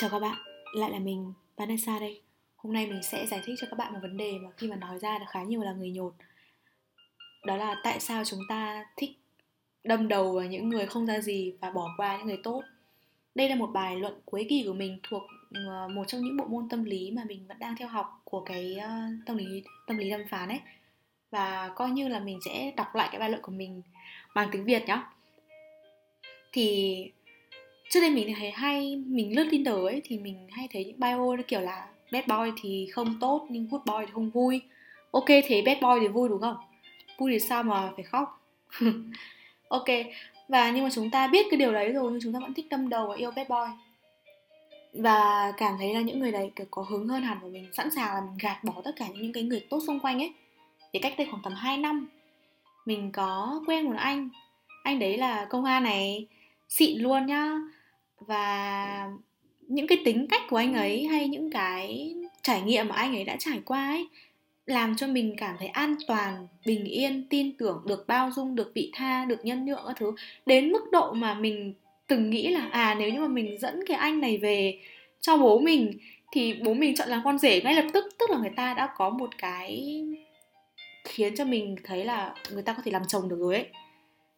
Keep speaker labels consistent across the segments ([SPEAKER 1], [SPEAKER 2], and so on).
[SPEAKER 1] Chào các bạn, lại là mình, Vanessa đây. Hôm nay mình sẽ giải thích cho các bạn một vấn đề mà khi mà nói ra là khá nhiều là người nhột. Đó là tại sao chúng ta thích đâm đầu vào những người không ra gì và bỏ qua những người tốt. Đây là một bài luận cuối kỳ của mình thuộc ờ, một trong những bộ môn tâm lý mà mình vẫn đang theo học của cái ờ, tâm lý tâm lý đàm phán ấy. Và coi như là mình sẽ đọc lại cái bài luận của mình bằng tiếng Việt nhá. Thì trước đây mình thấy hay, mình lướt Tinder ấy, thì mình hay thấy những bio nó kiểu là bad boy thì không tốt, nhưng good boy thì không vui. Ok, thế bad boy thì vui đúng không? Vui thì sao mà phải khóc? Ok, và nhưng mà chúng ta biết cái điều đấy rồi, nhưng chúng ta vẫn thích đâm đầu và yêu bad boy. Và cảm thấy là những người đấy kiểu có hứng hơn hẳn và mình, sẵn sàng là mình gạt bỏ tất cả những cái người tốt xung quanh ấy. Thì cách đây khoảng tầm 2 năm, mình có quen một anh. Anh đấy là công an này, xịn luôn nhá và những cái tính cách của anh ấy hay những cái trải nghiệm mà anh ấy đã trải qua ấy, làm cho mình cảm thấy an toàn, bình yên, tin tưởng, được bao dung, được vị tha, được nhân nhượng các thứ. Đến mức độ mà mình từng nghĩ là à nếu như mà mình dẫn cái anh này về cho bố mình, thì bố mình chọn làm con rể ngay lập tức. Tức là người ta đã có một cái khiến cho mình thấy là người ta có thể làm chồng được rồi ấy.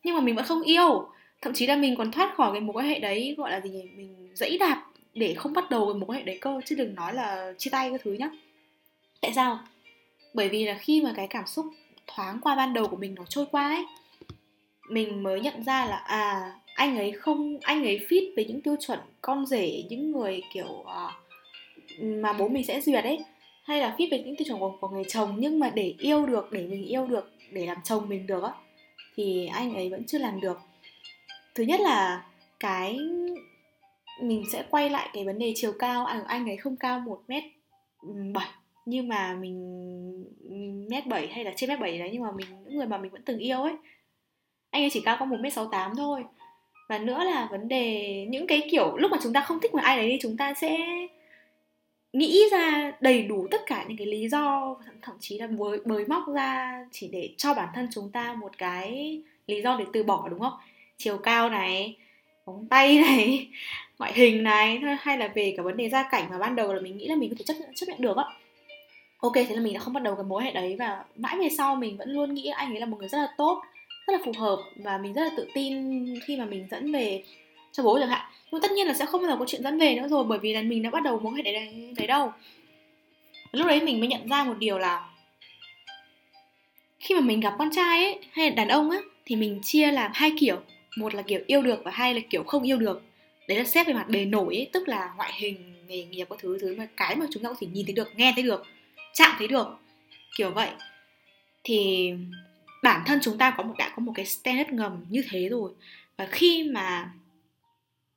[SPEAKER 1] Nhưng mà mình vẫn không yêu thậm chí là mình còn thoát khỏi cái mối quan hệ đấy gọi là gì nhỉ? Mình dẫy đạp để không bắt đầu cái mối quan hệ đấy cơ chứ đừng nói là chia tay cái thứ nhá. Tại sao? Bởi vì là khi mà cái cảm xúc thoáng qua ban đầu của mình nó trôi qua ấy mình mới nhận ra là à anh ấy không anh ấy fit với những tiêu chuẩn con rể những người kiểu uh, mà bố mình sẽ duyệt ấy. Hay là fit với những tiêu chuẩn của, của người chồng nhưng mà để yêu được để mình yêu được để làm chồng mình được á thì anh ấy vẫn chưa làm được thứ nhất là cái mình sẽ quay lại cái vấn đề chiều cao. Anh anh ấy không cao một mét bảy nhưng mà mình mét bảy hay là trên mét bảy đấy nhưng mà mình những người mà mình vẫn từng yêu ấy anh ấy chỉ cao có một mét sáu tám thôi. Và nữa là vấn đề những cái kiểu lúc mà chúng ta không thích một ai đấy thì chúng ta sẽ nghĩ ra đầy đủ tất cả những cái lý do thậm chí là bới, bới móc ra chỉ để cho bản thân chúng ta một cái lý do để từ bỏ đúng không? Chiều cao này móng tay này ngoại hình này hay là về cả vấn đề gia cảnh mà ban đầu là mình nghĩ là mình có thể chấp chấp nhận được á. Ok thế là mình đã không bắt đầu cái mối hệ đấy và mãi về sau mình vẫn luôn nghĩ anh ấy là một người rất là tốt rất là phù hợp và mình rất là tự tin khi mà mình dẫn về cho bố chẳng hạn. Nhưng tất nhiên là sẽ không bao giờ có chuyện dẫn về nữa rồi bởi vì là mình đã bắt đầu mối hệ đấy, đấy, đấy đâu. Lúc đấy mình mới nhận ra một điều là khi mà mình gặp con trai ấy hay là đàn ông á thì mình chia làm hai kiểu một là kiểu yêu được và hai là kiểu không yêu được. Đấy là xét về mặt bề nổi ấy, tức là ngoại hình nghề nghiệp các thứ thứ mà cái mà chúng ta có thể nhìn thấy được nghe thấy được chạm thấy được kiểu vậy. Thì bản thân chúng ta có một đã có một cái standard ngầm như thế rồi. Và khi mà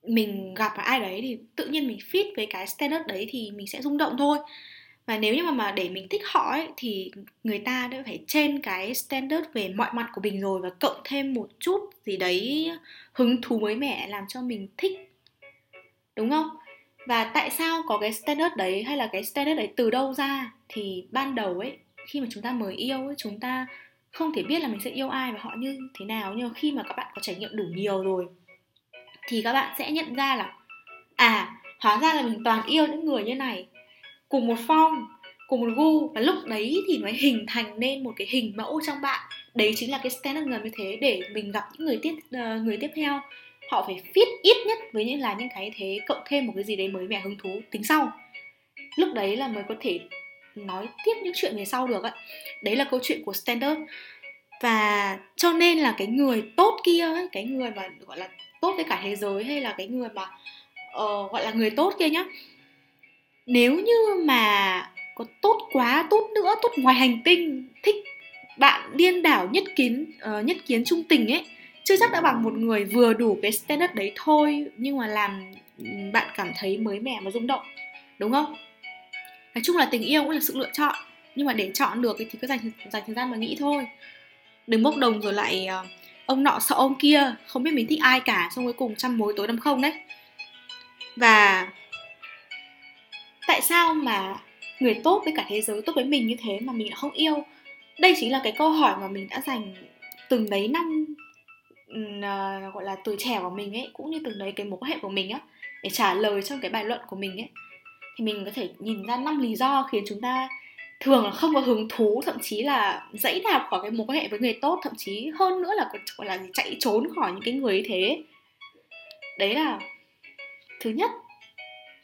[SPEAKER 1] mình gặp ai đấy thì tự nhiên mình fit với cái standard đấy thì mình sẽ rung động thôi và nếu như mà mà để mình thích họ ấy, thì người ta đã phải trên cái standard về mọi mặt của mình rồi và cộng thêm một chút gì đấy hứng thú mới mẻ làm cho mình thích. Đúng không? Và tại sao có cái standard đấy hay là cái standard đấy từ đâu ra? Thì ban đầu ấy, khi mà chúng ta mới yêu ấy, chúng ta không thể biết là mình sẽ yêu ai và họ như thế nào. Nhưng mà khi mà các bạn có trải nghiệm đủ nhiều rồi, thì các bạn sẽ nhận ra là à hóa ra là mình toàn yêu những người như này cùng một form cùng một gu. Và lúc đấy thì mới hình thành nên một cái hình mẫu trong bạn. Đấy chính là cái standard ngầm như thế để mình gặp những người tiếp uh, người tiếp theo. Họ phải fit ít nhất với những là những cái thế cộng thêm một cái gì đấy mới mẻ hứng thú tính sau. Lúc đấy là mới có thể nói tiếp những chuyện về sau được ạ. Đấy là câu chuyện của standard. Và cho nên là cái người tốt kia ấy, cái người mà gọi là tốt với cả thế giới hay là cái người mà uh, gọi là người tốt kia nhá nếu như mà có tốt quá tốt nữa tốt ngoài hành tinh thích bạn điên đảo nhất kiến uh, nhất kiến trung tình ấy chưa chắc đã bằng một người vừa đủ cái standard đấy thôi nhưng mà làm bạn cảm thấy mới mẻ và rung động đúng không? Nói chung là tình yêu cũng là sự lựa chọn nhưng mà để chọn được thì cứ dành dành thời gian mà nghĩ thôi. Đừng bốc đồng rồi lại uh, ông nọ sợ ông kia không biết mình thích ai cả xong cuối cùng trăm mối tối năm không đấy. Và tại sao mà người tốt với cả thế giới tốt với mình như thế mà mình lại không yêu? Đây chính là cái câu hỏi mà mình đã dành từng đấy năm uh, gọi là tuổi trẻ của mình ấy cũng như từng đấy cái mối quan hệ của mình á để trả lời trong cái bài luận của mình ấy. Thì mình có thể nhìn ra năm lý do khiến chúng ta thường là không có hứng thú thậm chí là dãy đạp khỏi cái mối quan hệ với người tốt thậm chí hơn nữa là gọi là chạy trốn khỏi những cái người như thế. Đấy là thứ nhất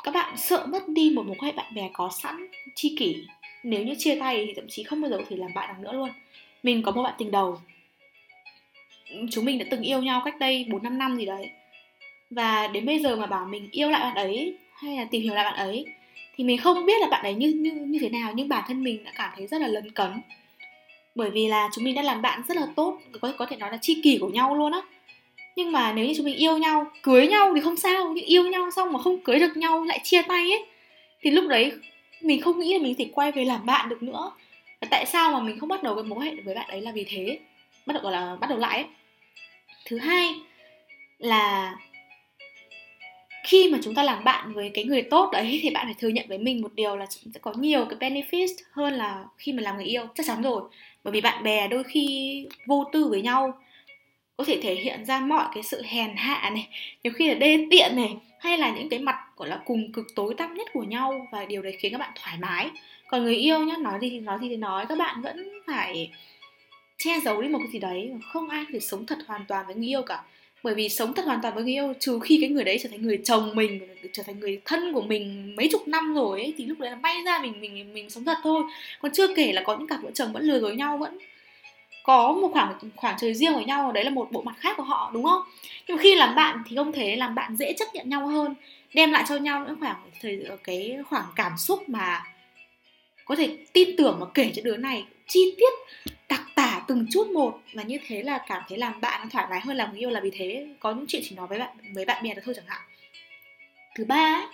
[SPEAKER 1] các bạn sợ mất đi một mối quan hệ bạn bè có sẵn, chi kỷ. Nếu như chia tay thì thậm chí không bao giờ thì thể làm bạn được nữa luôn. Mình có một bạn tình đầu. Chúng mình đã từng yêu nhau cách đây 4 năm năm gì đấy. Và đến bây giờ mà bảo mình yêu lại bạn ấy, hay là tìm hiểu lại bạn ấy, thì mình không biết là bạn ấy như như như thế nào, nhưng bản thân mình đã cảm thấy rất là lấn cấn. Bởi vì là chúng mình đã làm bạn rất là tốt, có có thể nói là chi kỷ của nhau luôn á nhưng mà nếu như chúng mình yêu nhau, cưới nhau thì không sao, nhưng yêu nhau xong mà không cưới được nhau, lại chia tay ấy, thì lúc đấy mình không nghĩ là mình thể quay về làm bạn được nữa. Và tại sao mà mình không bắt đầu cái mối hệ với bạn ấy là vì thế? Bắt đầu, gọi là, bắt đầu lại ấy. thứ hai là khi mà chúng ta làm bạn với cái người tốt đấy thì bạn phải thừa nhận với mình một điều là sẽ có nhiều cái benefit hơn là khi mà làm người yêu. Chắc chắn rồi, bởi vì bạn bè đôi khi vô tư với nhau có thể thể hiện ra mọi cái sự hèn hạ này, nhiều khi là đê tiện này, hay là những cái mặt, gọi là, cùng cực tối tăm nhất của nhau và điều đấy khiến các bạn thoải mái. Còn người yêu nhá, nói gì thì nói gì thì nói, các bạn vẫn phải che giấu đi một cái gì đấy, không ai có thể sống thật hoàn toàn với người yêu cả. Bởi vì sống thật hoàn toàn với người yêu, trừ khi cái người đấy trở thành người chồng mình, trở thành người thân của mình mấy chục năm rồi ấy, thì lúc đấy là may ra mình mình mình sống thật thôi. Còn chưa kể là có những cặp vợ chồng vẫn lừa dối nhau, vẫn có một khoảng khoảng trời riêng với nhau đấy là một bộ mặt khác của họ đúng không? Nhưng khi làm bạn thì không thể làm bạn dễ chấp nhận nhau hơn đem lại cho nhau những khoảng thời cái khoảng cảm xúc mà có thể tin tưởng và kể cho đứa này chi tiết đặc tả từng chút một. Và như thế là cảm thấy làm bạn thoải mái hơn làm người yêu là vì thế có những chuyện chỉ nói với bạn với bạn bè được thôi chẳng hạn. Thứ ba ấy,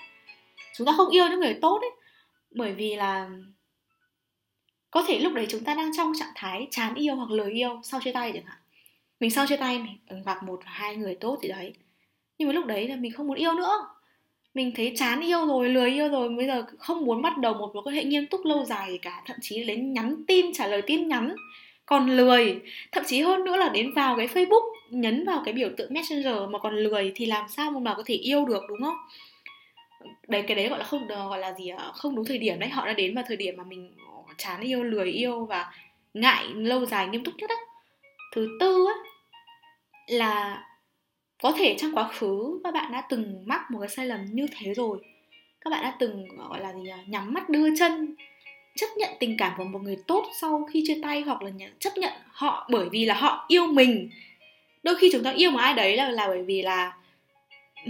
[SPEAKER 1] chúng ta không yêu những người tốt ấy bởi vì là có thể lúc đấy chúng ta đang trong trạng thái chán yêu hoặc lười yêu, sau chia tay chẳng hạn. Mình sau chia tay mình gặp một hai người tốt gì đấy. Nhưng mà lúc đấy là mình không muốn yêu nữa. Mình thấy chán yêu rồi, lười yêu rồi, bây giờ không muốn bắt đầu một mối quan hệ nghiêm túc lâu dài gì cả. Thậm chí đến nhắn tin, trả lời tin nhắn. Còn lười, thậm chí hơn nữa là đến vào cái facebook, nhấn vào cái biểu tượng messenger mà còn lười thì làm sao mà có thể yêu được, đúng không? Đấy, cái đấy gọi là không gọi là gì không đúng thời điểm đấy, họ đã đến vào thời điểm mà mình chán yêu, lười yêu và ngại lâu dài nghiêm túc nhất á. Thứ tư á, là có thể trong quá khứ các bạn đã từng mắc một cái sai lầm như thế rồi. Các bạn đã từng, gọi là gì nhỉ? nhắm mắt đưa chân, chấp nhận tình cảm của một người tốt sau khi chia tay hoặc là chấp nhận họ bởi vì là họ yêu mình. Đôi khi chúng ta yêu một ai đấy là là bởi vì là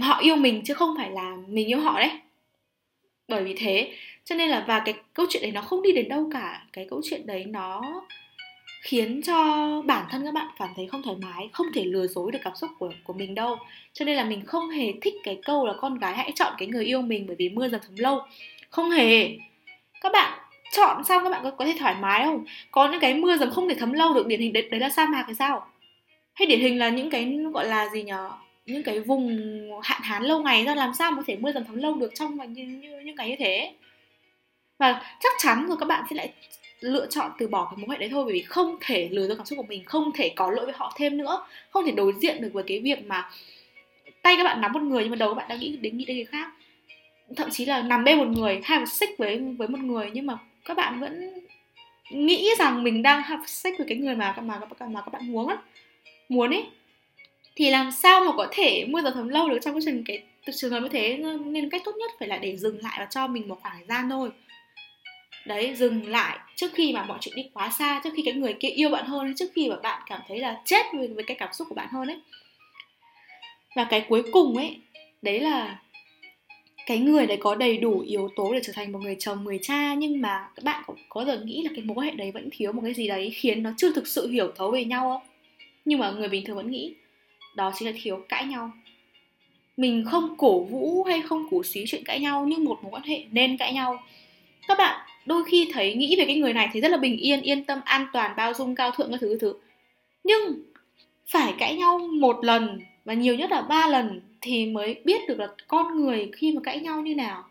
[SPEAKER 1] họ yêu mình chứ không phải là mình yêu họ đấy. Bởi vì thế cho nên là và cái câu chuyện đấy nó không đi đến đâu cả. Cái câu chuyện đấy nó khiến cho bản thân các bạn cảm thấy không thoải mái không thể lừa dối được cảm xúc của của mình đâu. Cho nên là mình không hề thích cái câu là con gái hãy chọn cái người yêu mình bởi vì mưa dầm thấm lâu. Không hề. Các bạn chọn xong các bạn có, có thể thoải mái không? Có những cái mưa dầm không thể thấm lâu được điển hình đấy, đấy là sa mạc hay sao? Hay điển hình là những cái gọi là gì nhở? Những cái vùng hạn hán lâu ngày ra làm sao có thể mưa dầm thấm lâu được trong như, như những cái như thế? Và chắc chắn rồi các bạn sẽ lại lựa chọn từ bỏ cái mối quan hệ đấy thôi bởi vì không thể lừa dối cảm xúc của mình không thể có lỗi với họ thêm nữa. Không thể đối diện được với cái việc mà tay các bạn nắm một người nhưng mà đầu các bạn đang nghĩ đến nghĩ đến người khác. Thậm chí là nằm bên một người hay một xích với với một người nhưng mà các bạn vẫn nghĩ rằng mình đang have sex với cái người mà mà mà, mà các bạn muốn á muốn ấy thì làm sao mà có thể mưa giờ thấm lâu được trong cái trường cái trường hợp như thế? Nên cách tốt nhất phải là để dừng lại và cho mình một khoảng thời gian thôi đấy dừng lại. Trước khi mà mọi chuyện đi quá xa trước khi cái người kia yêu bạn hơn trước khi mà bạn cảm thấy là chết với, với cái cảm xúc của bạn hơn ấy. Và cái cuối cùng ấy đấy là cái người đấy có đầy đủ yếu tố để trở thành một người chồng người cha nhưng mà các bạn có, có giờ nghĩ là cái mối quan hệ đấy vẫn thiếu một cái gì đấy khiến nó chưa thực sự hiểu thấu về nhau không? Nhưng mà người bình thường vẫn nghĩ đó chính là thiếu cãi nhau. Mình không cổ vũ hay không cổ xí chuyện cãi nhau nhưng một mối quan hệ nên cãi nhau. Các bạn đôi khi thấy nghĩ về cái người này thì rất là bình yên yên tâm, an toàn, bao dung, cao thượng các thứ các thứ. Nhưng phải cãi nhau một lần và nhiều nhất là ba lần thì mới biết được là con người khi mà cãi nhau như nào.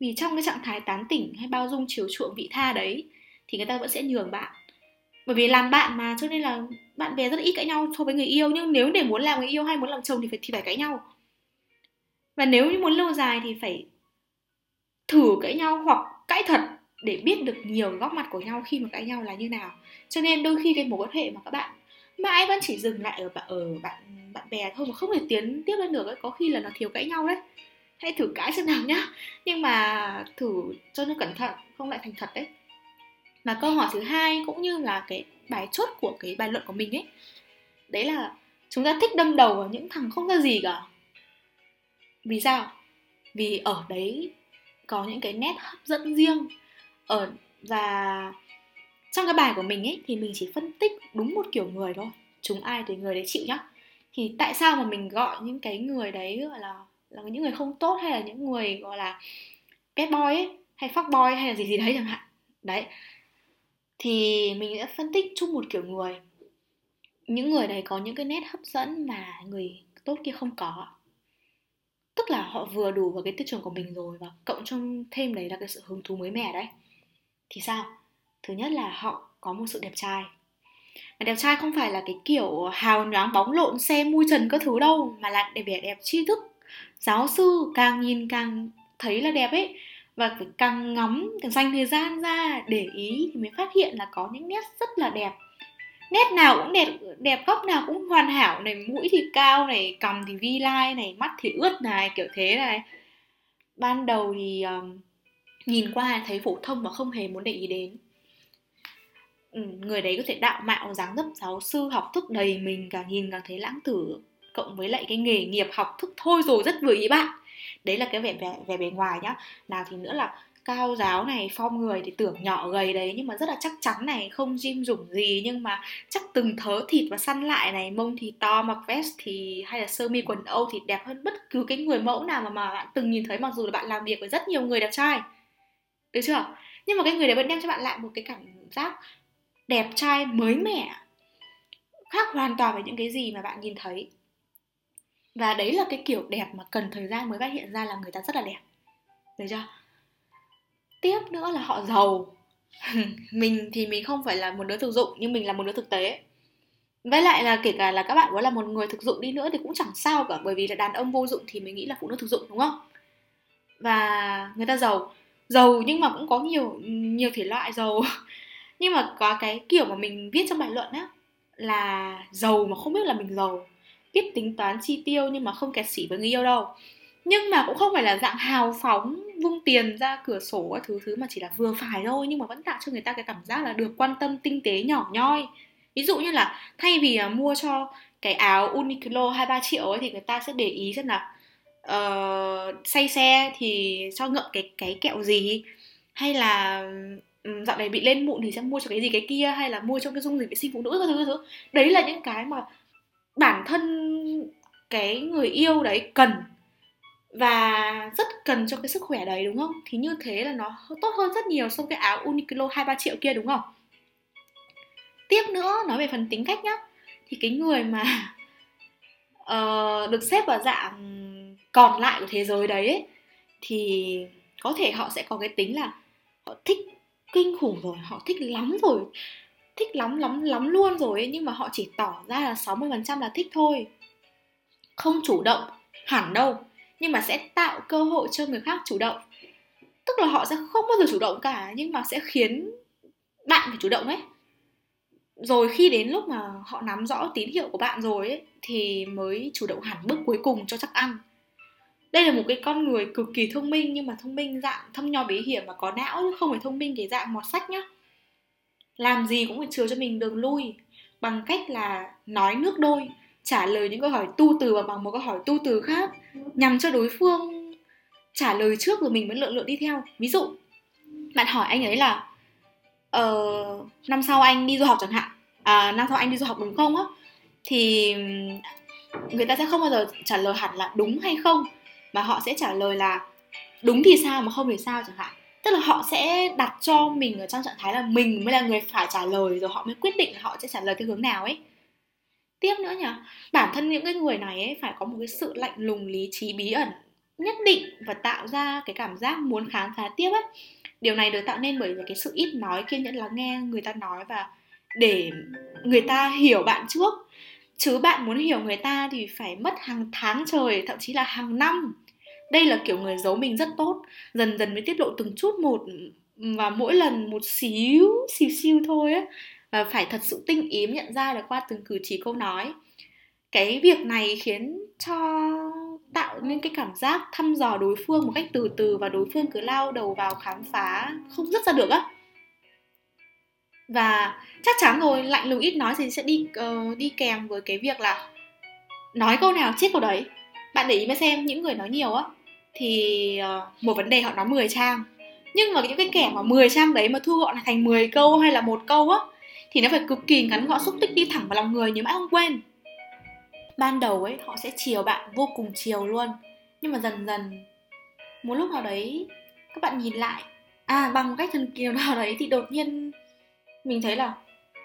[SPEAKER 1] Vì trong cái trạng thái tán tỉnh hay bao dung chiều chuộng vị tha đấy thì người ta vẫn sẽ nhường bạn. Bởi vì làm bạn mà, cho nên là bạn bè rất ít cãi nhau so với người yêu. Nhưng nếu để muốn làm người yêu hay muốn làm chồng thì phải thì phải cãi nhau. Và nếu như muốn lâu dài thì phải thử cãi nhau hoặc cãi thật để biết được nhiều góc mặt của nhau khi mà cãi nhau là như nào. Cho nên đôi khi cái mối quan hệ mà các bạn, mãi vẫn chỉ dừng lại ở bạn ở bạn bạn bè thôi mà không thể tiến tiếp lên được ấy. Có khi là nó thiếu cãi nhau đấy. Hãy thử cãi xem nào nhá. Nhưng mà thử cho nó cẩn thận, không lại thành thật đấy. Mà câu hỏi thứ hai cũng như là cái bài chốt của cái bài luận của mình ấy, đấy là chúng ta thích đâm đầu vào những thằng không ra gì cả. Vì sao? Vì ở đấy có những cái nét hấp dẫn riêng ở và trong cái bài của mình ấy, thì mình chỉ phân tích đúng một kiểu người thôi. Chúng ai thì người đấy chịu nhá. Thì tại sao mà mình gọi những cái người đấy, gọi là là những người không tốt hay là những người, gọi là, bad boy ấy, hay fuck boy hay là gì gì đấy chẳng hạn. Đấy. Thì mình sẽ phân tích chung một kiểu người. Những người đấy có những cái nét hấp dẫn mà người tốt kia không có. Tức là họ vừa đủ vào cái tiêu chuẩn của mình rồi và cộng trong thêm đấy là cái sự hứng thú mới mẻ đấy thì sao? Thứ nhất là họ có một sự đẹp trai. Mà đẹp trai không phải là cái kiểu hào nhoáng bóng lộn xe mui trần các thứ đâu mà là đẹp vẻ đẹp tri thức. Giáo sư càng nhìn càng thấy là đẹp ấy và phải càng ngắm càng dành thời gian ra để ý thì mới phát hiện là có những nét rất là đẹp. Nét nào cũng đẹp đẹp góc nào cũng hoàn hảo này mũi thì cao này cằm thì vi lai này mắt thì ướt này kiểu thế này. Ban đầu thì um, nhìn qua thấy phổ thông mà không hề muốn để ý đến. Ừ, người đấy có thể đạo mạo dáng dấp giáo sư học thức đầy mình càng nhìn càng thấy lãng tử cộng với lại cái nghề nghiệp học thức thôi rồi rất vừa ý bạn. Đấy là cái vẻ vẻ, vẻ bề ngoài nhá. Nào thì nữa là cao giáo này form người thì tưởng nhỏ gầy đấy nhưng mà rất là chắc chắn này không gym dùng gì nhưng mà chắc từng thớ thịt và săn lại này mông thì to mặc vest thì hay là sơ mi quần âu thì đẹp hơn bất cứ cái người mẫu nào mà mà bạn từng nhìn thấy mặc dù là bạn làm việc với rất nhiều người đẹp trai được chưa? Nhưng mà cái người đấy vẫn đem cho bạn lại một cái cảm giác đẹp trai, mới mẻ, khác hoàn toàn với những cái gì mà bạn nhìn thấy. Và đấy là cái kiểu đẹp mà cần thời gian mới phát hiện ra là người ta rất là đẹp. Được chưa? Tiếp nữa là họ giàu. Mình thì mình không phải là một đứa thực dụng, nhưng mình là một đứa thực tế. Với lại là kể cả là các bạn có là một người thực dụng đi nữa thì cũng chẳng sao cả, bởi vì là đàn ông vô dụng thì mình nghĩ là phụ nữ thực dụng, đúng không? Và người ta giàu giàu nhưng mà cũng có nhiều nhiều thể loại giàu nhưng mà có cái kiểu mà mình viết trong bài luận á, là giàu mà không biết là mình giàu, biết tính toán chi tiêu nhưng mà không kẹt xỉ với người yêu đâu. Nhưng mà cũng không phải là dạng hào phóng, vung tiền ra cửa sổ các thứ thứ mà chỉ là vừa phải thôi, nhưng mà vẫn tạo cho người ta cái cảm giác là được quan tâm tinh tế nhỏ nhoi. Ví dụ như là thay vì à, mua cho cái áo Uniqlo hai ba triệu ấy thì người ta sẽ để ý xem là uh, say xe thì cho ngậm cái cái kẹo gì? Hay là um, dạo này bị lên mụn thì sẽ mua cho cái gì cái kia? Hay là mua cho cái dung dịch vệ sinh phụ nữ các thứ, các thứ? Đấy là những cái mà bản thân cái người yêu đấy cần và rất cần cho cái sức khỏe đấy đúng không? Thì như thế là nó tốt hơn rất nhiều so với cái áo Uniqlo hai ba triệu kia đúng không? Tiếp nữa nói về phần tính cách nhá. Thì cái người mà uh, được xếp vào dạng còn lại của thế giới đấy ấy, thì có thể họ sẽ có cái tính là họ thích kinh khủng rồi họ thích lắm rồi thích lắm lắm lắm luôn rồi ấy, nhưng mà họ chỉ tỏ ra là 60% là thích thôi. Không chủ động hẳn đâu nhưng mà sẽ tạo cơ hội cho người khác chủ động. Tức là họ sẽ không bao giờ chủ động cả nhưng mà sẽ khiến bạn phải chủ động ấy. Rồi khi đến lúc mà họ nắm rõ tín hiệu của bạn rồi ấy, thì mới chủ động hẳn bước cuối cùng cho chắc ăn đây là một cái con người cực kỳ thông minh nhưng mà thông minh dạng thâm nho bí hiểm và có não chứ không phải thông minh cái dạng mọt sách nhá. Làm gì cũng phải chừa cho mình đường lui bằng cách là nói nước đôi trả lời những câu hỏi tu từ và bằng một câu hỏi tu từ khác nhằm cho đối phương trả lời trước rồi mình mới lượn lượn đi theo. Ví dụ bạn hỏi anh ấy là ờ, năm sau anh đi du học chẳng hạn. À, năm sau anh đi du học đúng không á? Thì người ta sẽ không bao giờ trả lời hẳn là đúng hay không mà họ sẽ trả lời là, đúng thì sao mà không thì sao chẳng hạn. Tức là họ sẽ đặt cho mình ở trong trạng thái là mình mới là người phải trả lời, rồi họ mới quyết định là họ sẽ trả lời cái hướng nào ấy. Tiếp nữa nhỉ? Bản thân những cái người này ấy phải có một cái sự lạnh lùng, lý trí, bí ẩn nhất định và tạo ra cái cảm giác muốn khám phá tiếp ấy. Điều này được tạo nên bởi cái sự ít nói, kiên nhẫn lắng nghe người ta nói và để người ta hiểu bạn trước. Chứ bạn muốn hiểu người ta thì phải mất hàng tháng trời, thậm chí là hàng năm đây là kiểu người giấu mình rất tốt. Dần dần mới tiết lộ từng chút một và mỗi lần một xíu xíu xíu thôi á và phải thật sự tinh ý nhận ra được qua từng cử chỉ câu nói. Cái việc này khiến cho tạo nên cái cảm giác thăm dò đối phương một cách từ từ và đối phương cứ lao đầu vào khám phá không dứt ra được á. Và chắc chắn rồi lạnh lùng ít nói thì sẽ đi uh, đi kèm với cái việc là nói câu nào chết câu đấy. Bạn để ý mà xem những người nói nhiều á thì uh, một vấn đề họ nói 10 trang. Nhưng mà những cái kẻ mà 10 trang đấy mà thu gọn thành 10 câu hay là một câu á thì nó phải cực kỳ ngắn gọn xúc tích đi thẳng vào lòng người nhớ mãi không quên. Ban đầu ấy họ sẽ chiều bạn vô cùng chiều luôn. Nhưng mà dần dần một lúc nào đấy các bạn nhìn lại à bằng một cách thần kỳ nào đấy thì đột nhiên mình thấy là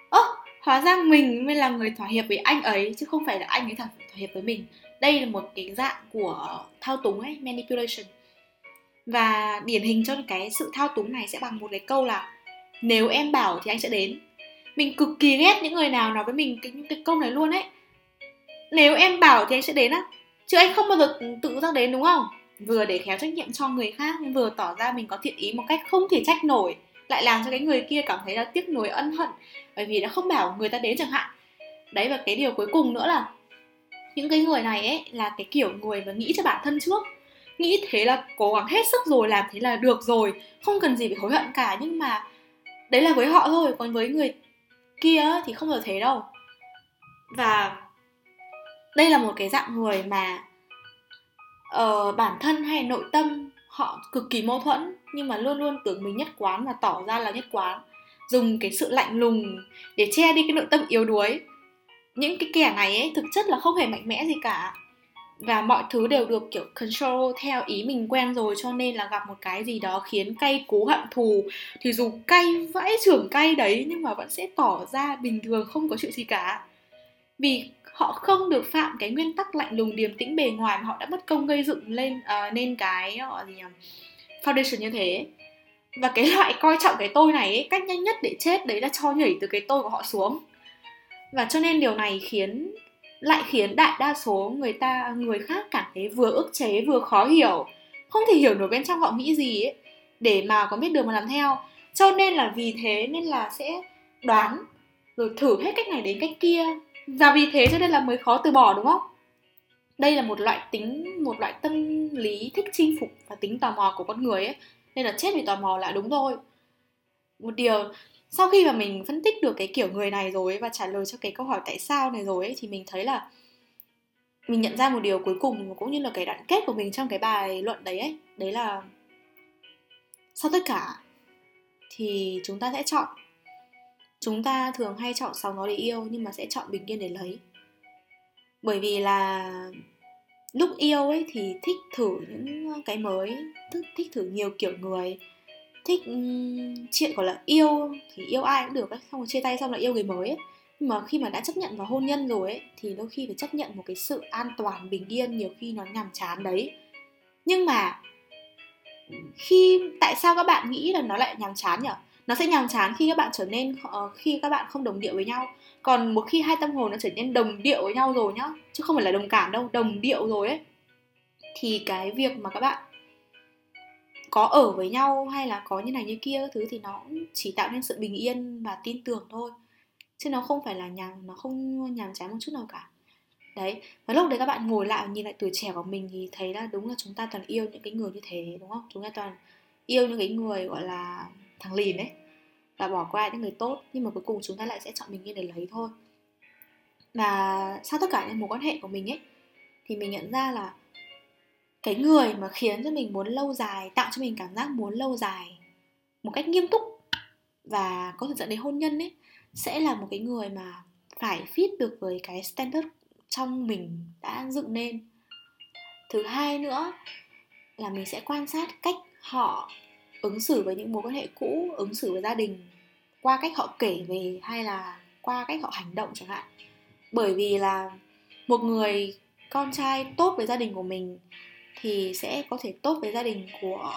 [SPEAKER 1] ơ hóa ra mình mới là người thỏa hiệp với anh ấy chứ không phải là anh ấy thỏa hiệp với mình. Đây là một cái dạng của thao túng ấy, manipulation. Và điển hình cho cái sự thao túng này sẽ bằng một cái câu là, nếu em bảo thì anh sẽ đến. Mình cực kỳ ghét những người nào nói với mình cái cái câu này luôn ấy. Nếu em bảo thì anh sẽ đến á. Chứ anh không bao giờ tự ra đến, đúng không? Vừa để khéo trách nhiệm cho người khác, nhưng vừa tỏ ra mình có thiện ý một cách không thể trách nổi, lại làm cho cái người kia cảm thấy là tiếc nuối, ân hận, bởi vì đã không bảo người ta đến chẳng hạn. Đấy, và cái điều cuối cùng nữa là những cái người này ấy là cái kiểu người mà nghĩ cho bản thân trước. Nghĩ thế là cố gắng hết sức rồi làm thế là được rồi không cần gì phải hối hận cả. Nhưng mà đấy là với họ thôi còn với người kia thì không được thế đâu. Và đây là một cái dạng người mà uh, bản thân hay nội tâm họ cực kỳ mâu thuẫn nhưng mà luôn luôn tưởng mình nhất quán và tỏ ra là nhất quán. Dùng cái sự lạnh lùng để che đi cái nội tâm yếu đuối những cái kẻ này ấy thực chất là không hề mạnh mẽ gì cả. Và mọi thứ đều được kiểu control theo ý mình quen rồi cho nên là gặp một cái gì đó khiến cay cú hận thù thì dù cay vãi trưởng cay đấy nhưng mà vẫn sẽ tỏ ra bình thường không có chuyện gì cả. Vì họ không được phạm cái nguyên tắc lạnh lùng điềm tĩnh bề ngoài mà họ đã bất công gây dựng lên uh, nên cái họ gì nhỉ foundation như thế. Và cái loại coi trọng cái tôi này ấy, cách nhanh nhất để chết đấy là cho nhảy từ cái tôi của họ xuống và cho nên điều này khiến, lại khiến đại đa số người ta, người khác cảm thấy vừa ức chế, vừa khó hiểu, không thể hiểu nổi bên trong họ nghĩ gì ấy, để mà có biết đường mà làm theo. Cho nên là vì thế nên là sẽ đoán, rồi thử hết cách này đến cách kia. Và vì thế cho nên là mới khó từ bỏ, đúng không? Đây là một loại tính, một loại tâm lý thích chinh phục và tính tò mò của con người ấy. Nên là chết vì tò mò là đúng thôi. Một điều sau khi mà mình phân tích được cái kiểu người này rồi ấy, và trả lời cho cái câu hỏi tại sao này rồi ấy, thì mình thấy là mình nhận ra một điều cuối cùng cũng như là cái đoạn kết của mình trong cái bài luận đấy ấy đấy là sau tất cả thì chúng ta sẽ chọn. Chúng ta thường hay chọn sóng nó để yêu nhưng mà sẽ chọn bình yên để lấy. Bởi vì là lúc yêu ấy thì thích thử những cái mới thích, thích thử nhiều kiểu người thích chuyện gọi là yêu thì yêu ai cũng được ấy xong rồi chia tay xong lại yêu người mới ấy. Nhưng mà khi mà đã chấp nhận vào hôn nhân rồi ấy thì đôi khi phải chấp nhận một cái sự an toàn bình yên nhiều khi nó nhàm chán đấy. Nhưng mà khi tại sao các bạn nghĩ là nó lại nhàm chán nhỉ nó sẽ nhàm chán khi các bạn trở nên uh, khi các bạn không đồng điệu với nhau. Còn một khi hai tâm hồn nó trở nên đồng điệu với nhau rồi nhá chứ không phải là đồng cảm đâu đồng điệu rồi ấy thì cái việc mà các bạn có ở với nhau hay là có như này như kia thứ thì nó chỉ tạo nên sự bình yên và tin tưởng thôi. Chứ nó không phải là nhàm, nó không nhàm chán một chút nào cả. Đấy, và lúc đấy các bạn ngồi lại nhìn lại tuổi trẻ của mình thì thấy là đúng là chúng ta toàn yêu những cái người như thế, đúng không? Chúng ta toàn yêu những cái người, gọi là, thằng lìn ấy và bỏ qua những người tốt. Nhưng mà cuối cùng chúng ta lại sẽ chọn mình yên để lấy thôi. Và sau tất cả những mối quan hệ của mình ấy, thì mình nhận ra là cái người mà khiến cho mình muốn lâu dài, tạo cho mình cảm giác muốn lâu dài một cách nghiêm túc và có thể dẫn đến hôn nhân ấy, sẽ là một cái người mà phải fit được với cái standard trong mình đã dựng nên. Thứ hai nữa là mình sẽ quan sát cách họ ứng xử với những mối quan hệ cũ, ứng xử với gia đình qua cách họ kể về hay là qua cách họ hành động chẳng hạn. Bởi vì là một người con trai tốt với gia đình của mình thì sẽ có thể tốt với gia đình của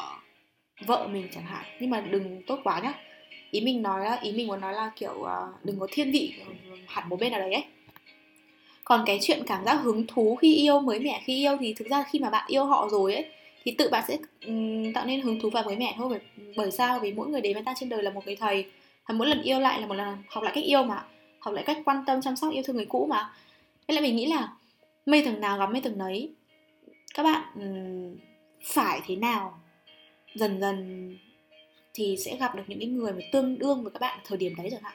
[SPEAKER 1] vợ mình chẳng hạn. Nhưng mà đừng tốt quá nhá. Ý mình nói là ý mình muốn nói là kiểu à, đừng có thiên vị hẳn một bên nào đấy ấy. Còn cái chuyện cảm giác hứng thú khi yêu mới mẻ khi yêu thì thực ra khi mà bạn yêu họ rồi ấy thì tự bạn sẽ um, tạo nên hứng thú và mới mẻ thôi. Bởi, bởi sao? Vì mỗi người đến với ta trên đời là một cái thầy. Và mỗi lần yêu lại là một lần học lại cách yêu mà học lại cách quan tâm chăm sóc yêu thương người cũ mà. Thế là mình nghĩ là mây tầng nào gặp mây tầng nấy các bạn phải thế nào? Dần dần thì sẽ gặp được những cái người mà tương đương với các bạn thời điểm đấy chẳng hạn.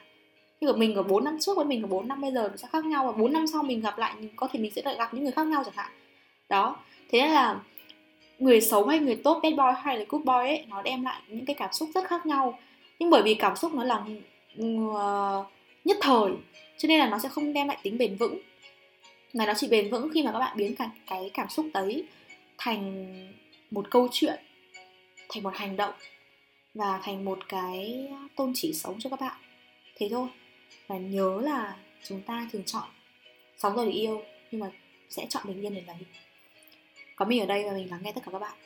[SPEAKER 1] Như của mình ở 4 năm trước với mình ở 4 năm, bây giờ nó sẽ khác nhau và 4 năm sau mình gặp lại có thể mình sẽ lại gặp những người khác nhau chẳng hạn. Đó, thế nên là người xấu hay người tốt, bad boy hay là good boy ấy, nó đem lại những cái cảm xúc rất khác nhau. Nhưng bởi vì cảm xúc nó là ờ, nhất thời, cho nên là nó sẽ không đem lại tính bền vững mà nó chỉ bền vững khi mà các bạn biến cả cái cảm xúc đấy thành một câu chuyện, thành một hành động và thành một cái tôn chỉ sống cho các bạn. Thế thôi. Và nhớ là chúng ta thường chọn sống rồi để yêu nhưng mà sẽ chọn bình yên để lấy. Có mình ở đây và mình lắng nghe tất cả các bạn.